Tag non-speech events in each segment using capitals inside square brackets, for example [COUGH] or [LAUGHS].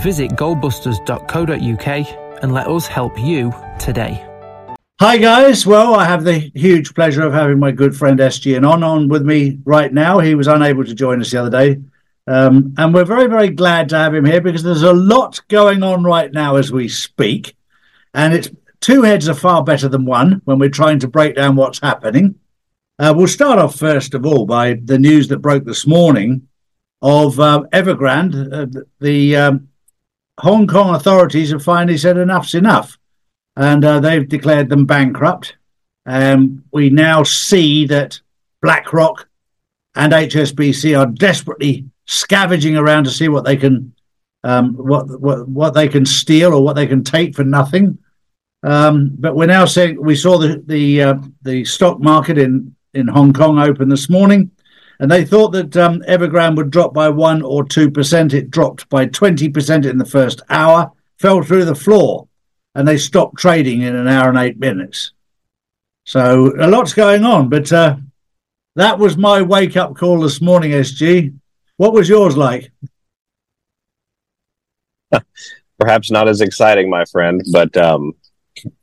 Visit goldbusters.co.uk and let us help you today. Hi guys. Well, I have the huge pleasure of having my good friend SGAnon on with me right now. He was unable to join us the other day. Um, and we're very, very glad to have him here because there's a lot going on right now as we speak. And it's two heads are far better than one when we're trying to break down what's happening. Uh, we'll start off first of all by the news that broke this morning of uh, Evergrande. Uh, the um, Hong Kong authorities have finally said enough's enough, and uh, they've declared them bankrupt. Um, we now see that BlackRock and HSBC are desperately scavenging around to see what they can um, what, what what they can steal or what they can take for nothing. Um, but we're now saying we saw the the uh, the stock market in in Hong Kong open this morning, and they thought that um, Evergrande would drop by one or two percent. It dropped by twenty percent in the first hour, fell through the floor, and they stopped trading in an hour and eight minutes. So a lot's going on, but uh, that was my wake up call this morning. SG, what was yours like? [LAUGHS] Perhaps not as exciting, my friend, but um,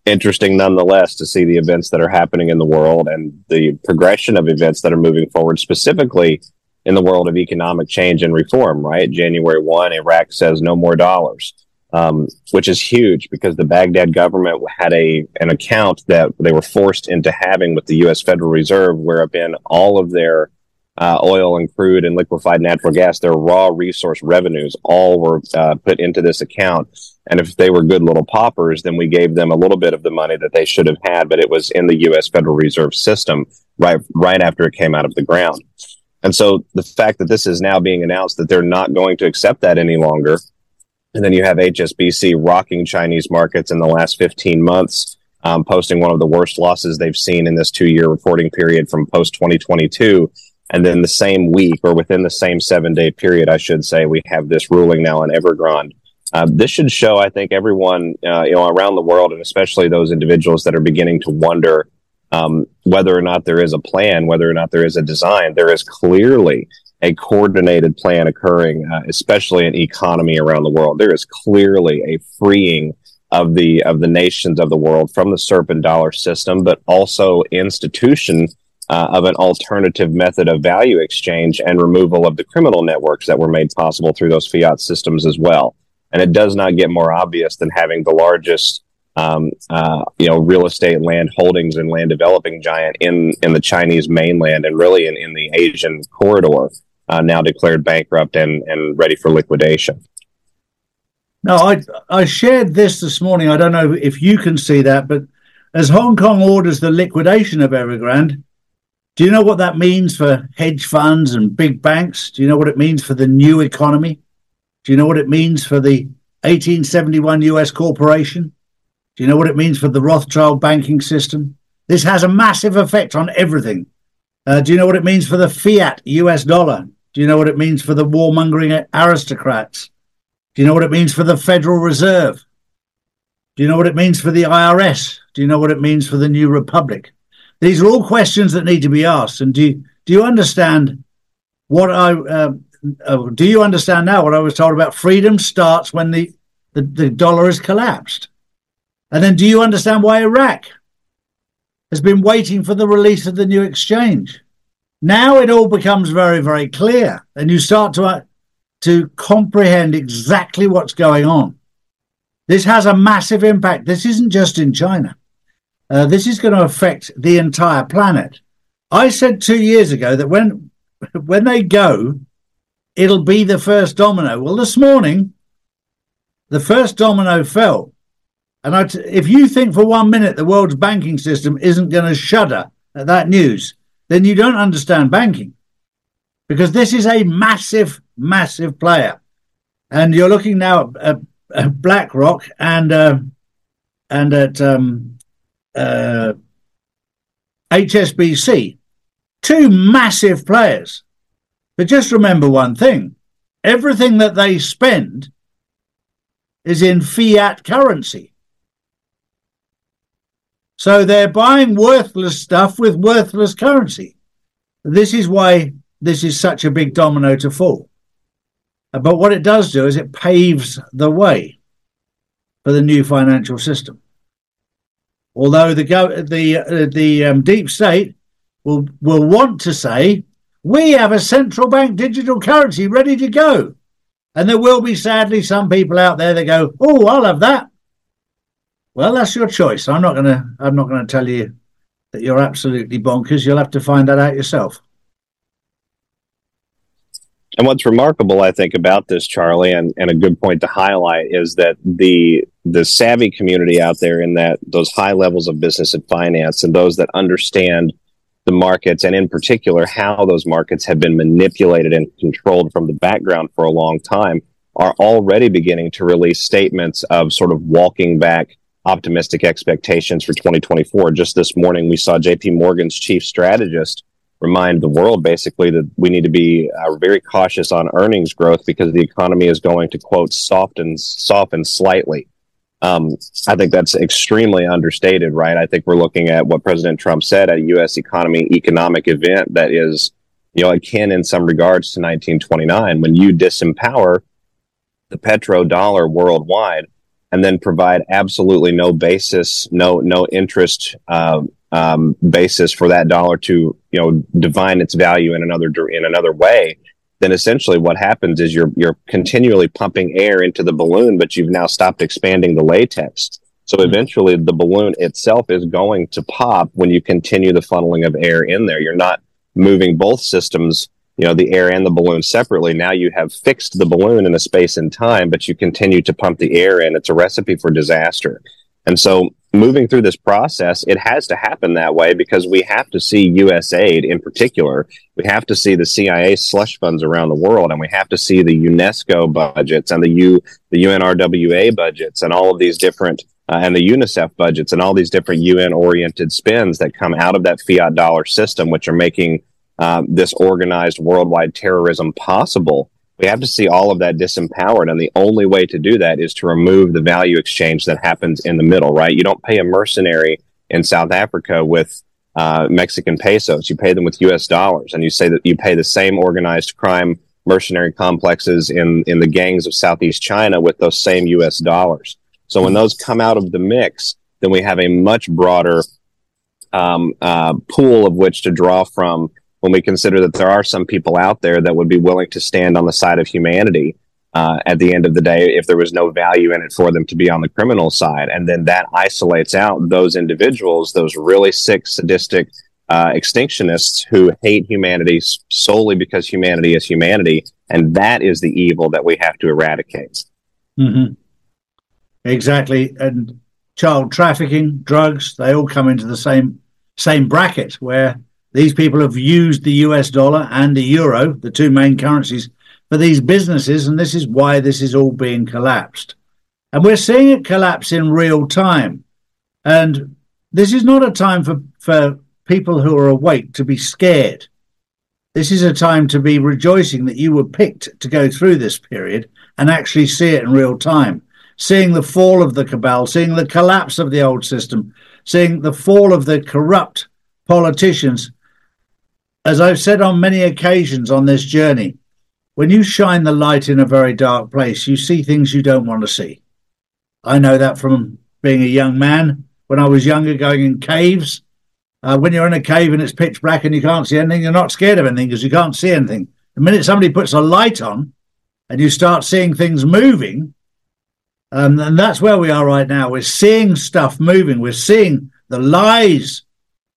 interesting nonetheless to see the events that are happening in the world and the progression of events that are moving forward, specifically in the world of economic change and reform, right? January 1, Iraq says no more dollars, um, which is huge because the Baghdad government had a an account that they were forced into having with the U.S. Federal Reserve, wherein all of their uh, oil and crude and liquefied natural gas, their raw resource revenues, all were uh, put into this account. And if they were good little paupers, then we gave them a little bit of the money that they should have had, but it was in the U.S. Federal Reserve System right right after it came out of the ground. And so the fact that this is now being announced that they're not going to accept that any longer, and then you have HSBC rocking Chinese markets in the last 15 months, um, posting one of the worst losses they've seen in this two-year reporting period from post 2022 and then the same week or within the same seven day period, I should say, we have this ruling now on Evergrande. Uh, this should show, I think, everyone uh, you know around the world, and especially those individuals that are beginning to wonder um, whether or not there is a plan, whether or not there is a design. There is clearly a coordinated plan occurring, uh, especially in economy around the world. There is clearly a freeing of the of the nations of the world from the serpent dollar system, but also institution uh, of an alternative method of value exchange and removal of the criminal networks that were made possible through those fiat systems as well. And it does not get more obvious than having the largest, um, uh, you know, real estate land holdings and land developing giant in in the Chinese mainland and really in, in the Asian corridor uh, now declared bankrupt and and ready for liquidation. No, I I shared this this morning. I don't know if you can see that, but as Hong Kong orders the liquidation of Evergrande, do you know what that means for hedge funds and big banks? Do you know what it means for the new economy? Do you know what it means for the 1871 US corporation? Do you know what it means for the Rothschild banking system? This has a massive effect on everything. Uh, do you know what it means for the fiat US dollar? Do you know what it means for the warmongering aristocrats? Do you know what it means for the Federal Reserve? Do you know what it means for the IRS? Do you know what it means for the New Republic? These are all questions that need to be asked. And do you, do you understand what I uh, uh, do? You understand now what I was told about freedom starts when the, the the dollar has collapsed, and then do you understand why Iraq has been waiting for the release of the new exchange? Now it all becomes very very clear, and you start to uh, to comprehend exactly what's going on. This has a massive impact. This isn't just in China. Uh, this is going to affect the entire planet. I said two years ago that when [LAUGHS] when they go, it'll be the first domino. Well, this morning, the first domino fell. And if you think for one minute the world's banking system isn't going to shudder at that news, then you don't understand banking. Because this is a massive, massive player. And you're looking now at uh, BlackRock and uh, and at um, uh, HSBC, two massive players. But just remember one thing: everything that they spend is in fiat currency. So they're buying worthless stuff with worthless currency. This is why this is such a big domino to fall. But what it does do is it paves the way for the new financial system. Although the the uh, the um, deep state will will want to say we have a central bank digital currency ready to go, and there will be sadly some people out there that go, "Oh, I'll have that." Well, that's your choice. I'm not gonna I'm not gonna tell you that you're absolutely bonkers. You'll have to find that out yourself. And what's remarkable, I think, about this, Charlie, and, and a good point to highlight is that the the savvy community out there in that those high levels of business and finance and those that understand the markets and in particular how those markets have been manipulated and controlled from the background for a long time are already beginning to release statements of sort of walking back optimistic expectations for 2024. Just this morning, we saw JP Morgan's chief strategist remind the world basically that we need to be uh, very cautious on earnings growth because the economy is going to quote soften soften slightly. Um, I think that's extremely understated, right? I think we're looking at what President Trump said at a U.S. economy economic event that is, you know, akin in some regards to 1929 when you disempower the petrodollar worldwide and then provide absolutely no basis, no no interest uh, um, basis for that dollar to you know divine its value in another in another way, then essentially what happens is you're you're continually pumping air into the balloon, but you've now stopped expanding the latex. So hmm. eventually, the balloon itself is going to pop when you continue the funneling of air in there. You're not moving both systems, you know, the air and the balloon separately. Now you have fixed the balloon in a space and time, but you continue to pump the air in. It's a recipe for disaster. And so moving through this process, it has to happen that way because we have to see U.S. aid in particular. We have to see the CIA slush funds around the world, and we have to see the UNESCO budgets and the U the UNRWA budgets and all of these different uh, and the UNICEF budgets and all these different UN oriented spends that come out of that fiat dollar system, which are making um, this organized worldwide terrorism possible we have to see all of that disempowered. And the only way to do that is to remove the value exchange that happens in the middle, right? You don't pay a mercenary in South Africa with uh, Mexican pesos. You pay them with US dollars. And you say that you pay the same organized crime mercenary complexes in, in the gangs of Southeast China with those same US dollars. So when those come out of the mix, then we have a much broader um, uh, pool of which to draw from when we consider that there are some people out there that would be willing to stand on the side of humanity uh, at the end of the day if there was no value in it for them to be on the criminal side. And then that isolates out those individuals, those really sick, sadistic uh, extinctionists who hate humanity solely because humanity is humanity. And that is the evil that we have to eradicate. Mm-hmm. Exactly. And child trafficking, drugs, they all come into the same same bracket where these people have used the US dollar and the euro, the two main currencies, for these businesses, and this is why this is all being collapsed. And we're seeing it collapse in real time. And this is not a time for, for people who are awake to be scared. This is a time to be rejoicing that you were picked to go through this period and actually see it in real time. Seeing the fall of the cabal, seeing the collapse of the old system, seeing the fall of the corrupt politicians as I've said on many occasions on this journey, when you shine the light in a very dark place, you see things you don't want to see. I know that from being a young man. When I was younger, going in caves, uh, when you're in a cave and it's pitch black and you can't see anything, you're not scared of anything because you can't see anything. The minute somebody puts a light on and you start seeing things moving, um, and that's where we are right now. We're seeing stuff moving. We're seeing the lies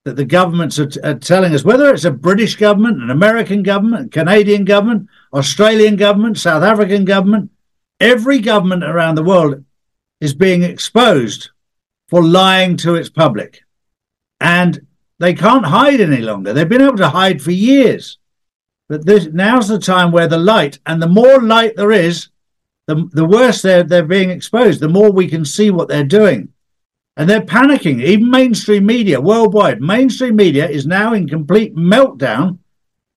that the governments are, t- are, telling us, whether it's a British government, an American government, Canadian government, Australian government, South African government, every government around the world is being exposed for lying to its public. And they can't hide any longer. They've been able to hide for years. But this, now's the time where the light, and the more light there is, the, the worse they're, they're being exposed, the more we can see what they're doing. And they're panicking. Even mainstream media worldwide, mainstream media is now in complete meltdown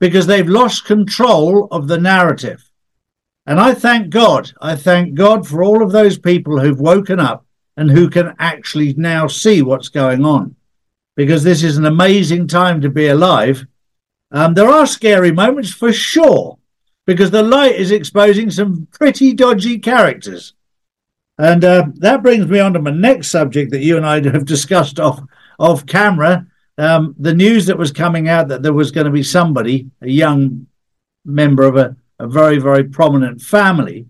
because they've lost control of the narrative. And I thank God. I thank God for all of those people who've woken up and who can actually now see what's going on because this is an amazing time to be alive. Um, there are scary moments for sure because the light is exposing some pretty dodgy characters. And uh, that brings me on to my next subject that you and I [LAUGHS] have discussed off off camera. Um, the news that was coming out that there was going to be somebody, a young member of a, a very very prominent family,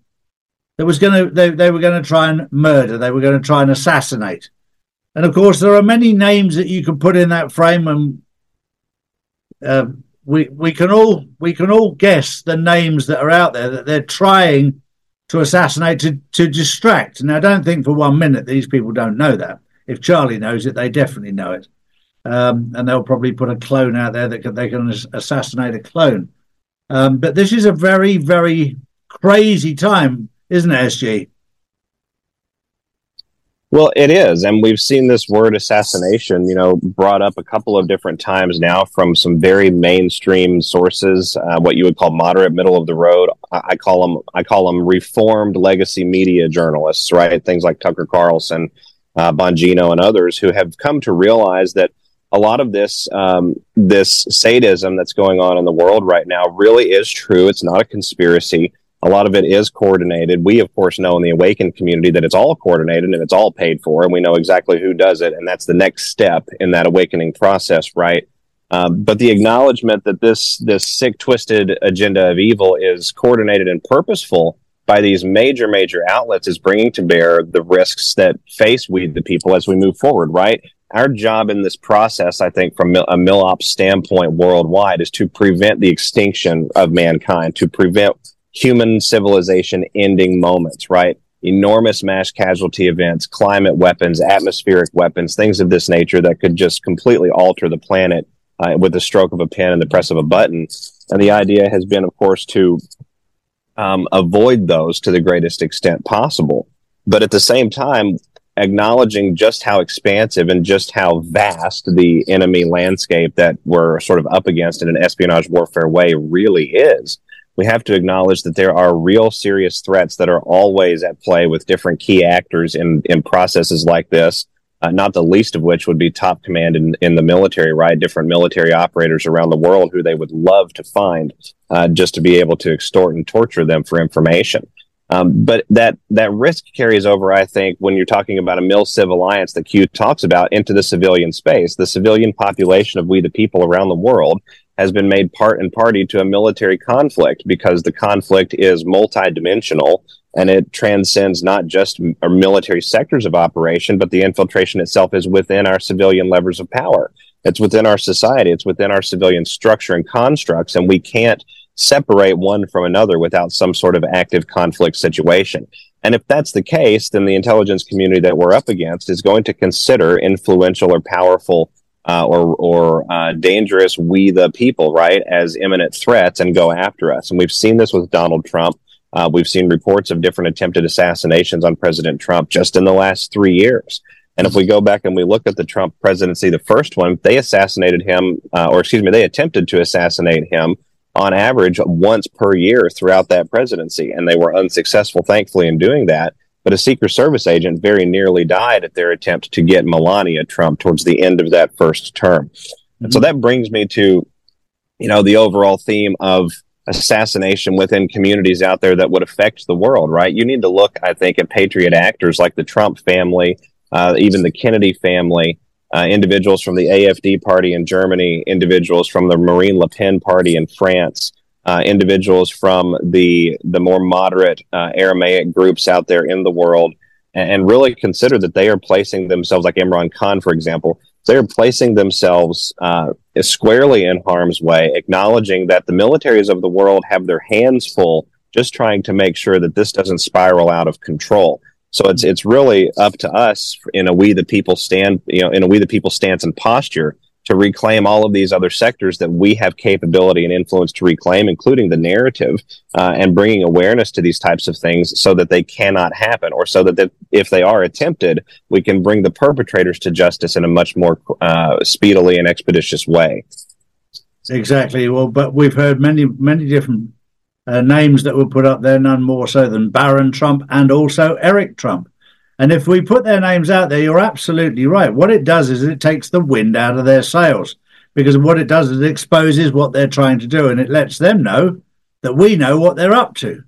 that was going to they, they were going to try and murder. They were going to try and assassinate. And of course, there are many names that you can put in that frame, and uh, we we can all we can all guess the names that are out there that they're trying to assassinate to, to distract. Now, don't think for one minute these people don't know that. If Charlie knows it, they definitely know it. Um, and they'll probably put a clone out there that can, they can assassinate a clone. Um, but this is a very, very crazy time, isn't it, SG? Well, it is, and we've seen this word assassination, you know, brought up a couple of different times now from some very mainstream sources, uh, what you would call moderate, middle of the road. I, I call them, I call them reformed legacy media journalists, right? Things like Tucker Carlson, uh, Bongino, and others who have come to realize that a lot of this, um, this sadism that's going on in the world right now, really is true. It's not a conspiracy a lot of it is coordinated. We, of course, know in the awakened community that it's all coordinated and it's all paid for, and we know exactly who does it. And that's the next step in that awakening process, right? Um, but the acknowledgement that this this sick, twisted agenda of evil is coordinated and purposeful by these major, major outlets is bringing to bear the risks that face we, the people, as we move forward, right? Our job in this process, I think, from a MilOps standpoint worldwide, is to prevent the extinction of mankind, to prevent human civilization ending moments, right? Enormous mass casualty events, climate weapons, atmospheric weapons, things of this nature that could just completely alter the planet uh, with the stroke of a pen and the press of a button. And the idea has been, of course, to um, avoid those to the greatest extent possible. But at the same time, acknowledging just how expansive and just how vast the enemy landscape that we're sort of up against in an espionage warfare way really is we have to acknowledge that there are real serious threats that are always at play with different key actors in, in processes like this. Uh, not the least of which would be top command in, in the military, right? Different military operators around the world who they would love to find uh, just to be able to extort and torture them for information. Um, but that that risk carries over, I think, when you're talking about a MilCiv alliance that Q talks about into the civilian space. The civilian population of we the people around the world has been made part and party to a military conflict because the conflict is multidimensional and it transcends not just our military sectors of operation, but the infiltration itself is within our civilian levers of power. It's within our society. It's within our civilian structure and constructs, and we can't separate one from another without some sort of active conflict situation. And if that's the case, then the intelligence community that we're up against is going to consider influential or powerful uh, or or uh, dangerous we the people right as imminent threats and go after us. And we've seen this with donald trump. Uh, we've seen reports of different attempted assassinations on president trump just in the last three years. And if we go back and we look at the trump presidency the first one they assassinated him uh, or excuse me they attempted to assassinate him on average once per year throughout that presidency. And they were unsuccessful thankfully in doing that but a Secret Service agent very nearly died at their attempt to get Melania Trump towards the end of that first term. Mm-hmm. And so that brings me to, you know, the overall theme of assassination within communities out there that would affect the world, right? You need to look, I think, at patriot actors like the Trump family, uh, even the Kennedy family, uh, individuals from the AFD party in Germany, individuals from the Marine Le Pen party in France, uh, individuals from the the more moderate uh, Aramaic groups out there in the world, and, and, really consider that they are placing themselves, like Imran Khan, for example, they are placing themselves uh, squarely in harm's way, acknowledging that the militaries of the world have their hands full, just trying to make sure that this doesn't spiral out of control. So it's it's really up to us in a we the people stand, you know, in a we the people stance and posture to reclaim all of these other sectors that we have capability and influence to reclaim, including the narrative, uh, and bringing awareness to these types of things so that they cannot happen, or so that if they are attempted, we can bring the perpetrators to justice in a much more uh, speedily and expeditious way. Exactly. Well, but we've heard many, many different uh, names that were put up there, none more so than Barron Trump and also Eric Trump. And if we put their names out there, you're absolutely right. What it does is it takes the wind out of their sails because what it does is it exposes what they're trying to do and it lets them know that we know what they're up to.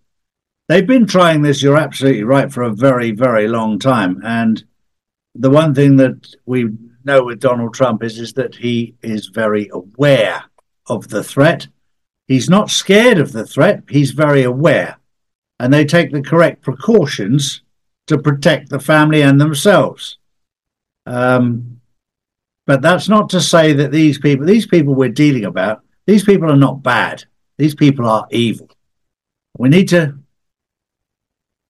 They've been trying this, you're absolutely right, for a very, very long time. And the one thing that we know with Donald Trump is, is that he is very aware of the threat. He's not scared of the threat, he's very aware. And they take the correct precautions to protect the family and themselves. Um, but that's not to say that these people, these people we're dealing about, these people are not bad. These people are evil. We need to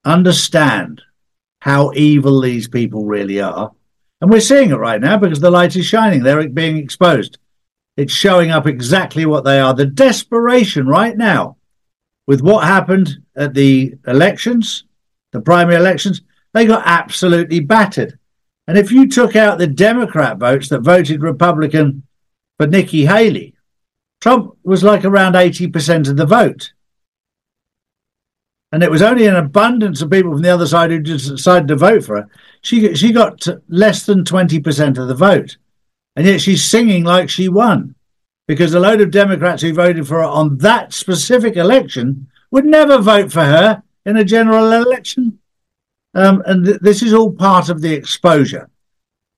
understand how evil these people really are. And we're seeing it right now because the light is shining. They're being exposed. It's showing up exactly what they are. The desperation right now with what happened at the elections, the primary elections, they got absolutely battered. And if you took out the Democrat votes that voted Republican for Nikki Haley, Trump was like around 80% of the vote. And it was only an abundance of people from the other side who decided to vote for her. She, she got less than 20% of the vote. And yet she's singing like she won because a load of Democrats who voted for her on that specific election would never vote for her in a general election. Um, and th- this is all part of the exposure.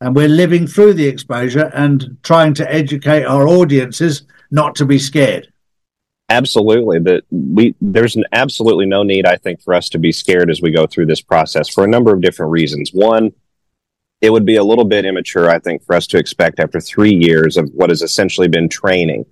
And we're living through the exposure and trying to educate our audiences not to be scared. Absolutely. That we there's an absolutely no need, I think, for us to be scared as we go through this process for a number of different reasons. One, it would be a little bit immature, I think, for us to expect after three years of what has essentially been training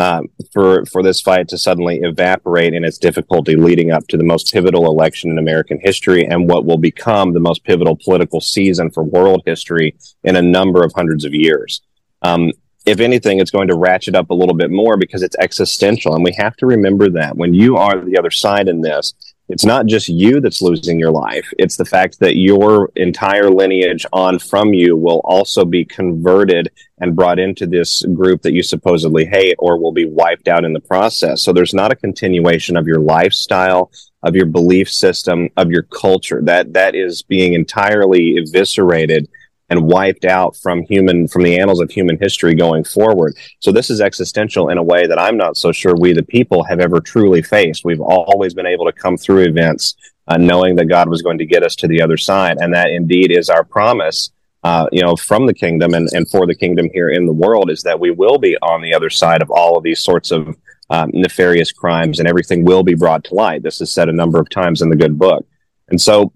um, for for this fight to suddenly evaporate in its difficulty leading up to the most pivotal election in American history and what will become the most pivotal political season for world history in a number of hundreds of years. Um, if anything, it's going to ratchet up a little bit more because it's existential, and we have to remember that when you are the other side in this, it's not just you that's losing your life. It's the fact that your entire lineage on from you will also be converted and brought into this group that you supposedly hate or will be wiped out in the process. So there's not a continuation of your lifestyle, of your belief system, of your culture. That, that is being entirely eviscerated and wiped out from human from the annals of human history going forward. So this is existential in a way that I'm not so sure we the people have ever truly faced. We've always been able to come through events uh, knowing that God was going to get us to the other side, and that indeed is our promise. Uh, you know, from the kingdom and, and for the kingdom here in the world is that we will be on the other side of all of these sorts of um, nefarious crimes and everything will be brought to light. This is said a number of times in the good book. And so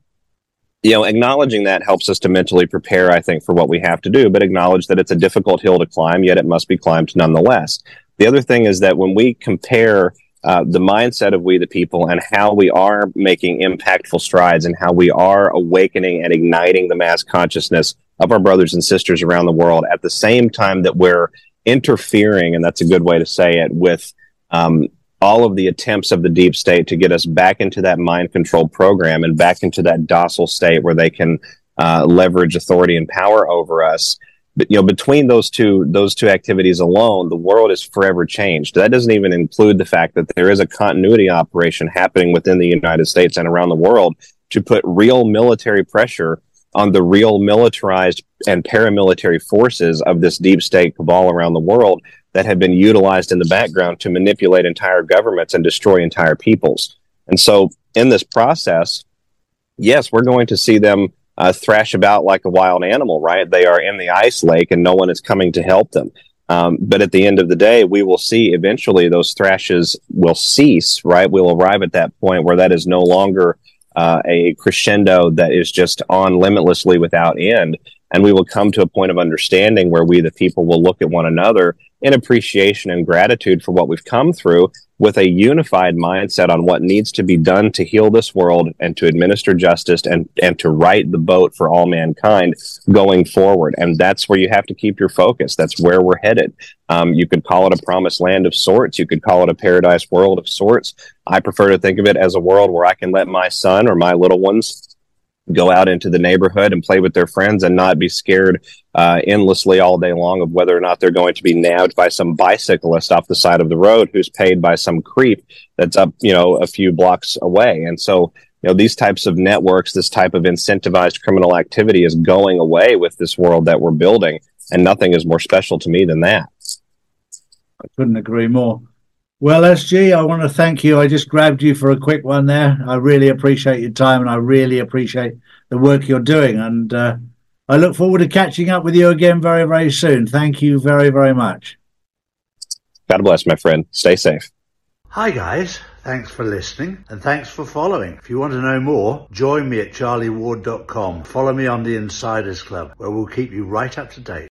you know, acknowledging that helps us to mentally prepare, I think, for what we have to do, but acknowledge that it's a difficult hill to climb, yet it must be climbed nonetheless. The other thing is that when we compare uh, the mindset of we the people and how we are making impactful strides and how we are awakening and igniting the mass consciousness of our brothers and sisters around the world at the same time that we're interfering, and that's a good way to say it, with um, all of the attempts of the deep state to get us back into that mind control program and back into that docile state where they can uh, leverage authority and power over us. But, you know, between those two those two activities alone, the world is forever changed. That doesn't even include the fact that there is a continuity operation happening within the United States and around the world to put real military pressure on the real militarized and paramilitary forces of this deep state cabal around the world that have been utilized in the background to manipulate entire governments and destroy entire peoples. And so, in this process, yes, we're going to see them uh, thrash about like a wild animal, right? They are in the ice lake and no one is coming to help them. Um, but at the end of the day, we will see eventually those thrashes will cease, right? We'll arrive at that point where that is no longer uh, a crescendo that is just on limitlessly without end. And we will come to a point of understanding where we, the people, will look at one another in appreciation and gratitude for what we've come through with a unified mindset on what needs to be done to heal this world and to administer justice and, and to right the boat for all mankind going forward. And that's where you have to keep your focus. That's where we're headed. Um, you could call it a promised land of sorts. You could call it a paradise world of sorts. I prefer to think of it as a world where I can let my son or my little ones go out into the neighborhood and play with their friends and not be scared uh, endlessly all day long of whether or not they're going to be nabbed by some bicyclist off the side of the road who's paid by some creep that's up, you know, a few blocks away. And so, you know, these types of networks, this type of incentivized criminal activity is going away with this world that we're building. And nothing is more special to me than that. I couldn't agree more. Well, SG, I want to thank you. I just grabbed you for a quick one there. I really appreciate your time and I really appreciate the work you're doing. And uh, I look forward to catching up with you again very, very soon. Thank you very, very much. God bless, my friend. Stay safe. Hi, guys. Thanks for listening and thanks for following. If you want to know more, join me at charlieward.com. Follow me on the Insiders Club, where we'll keep you right up to date.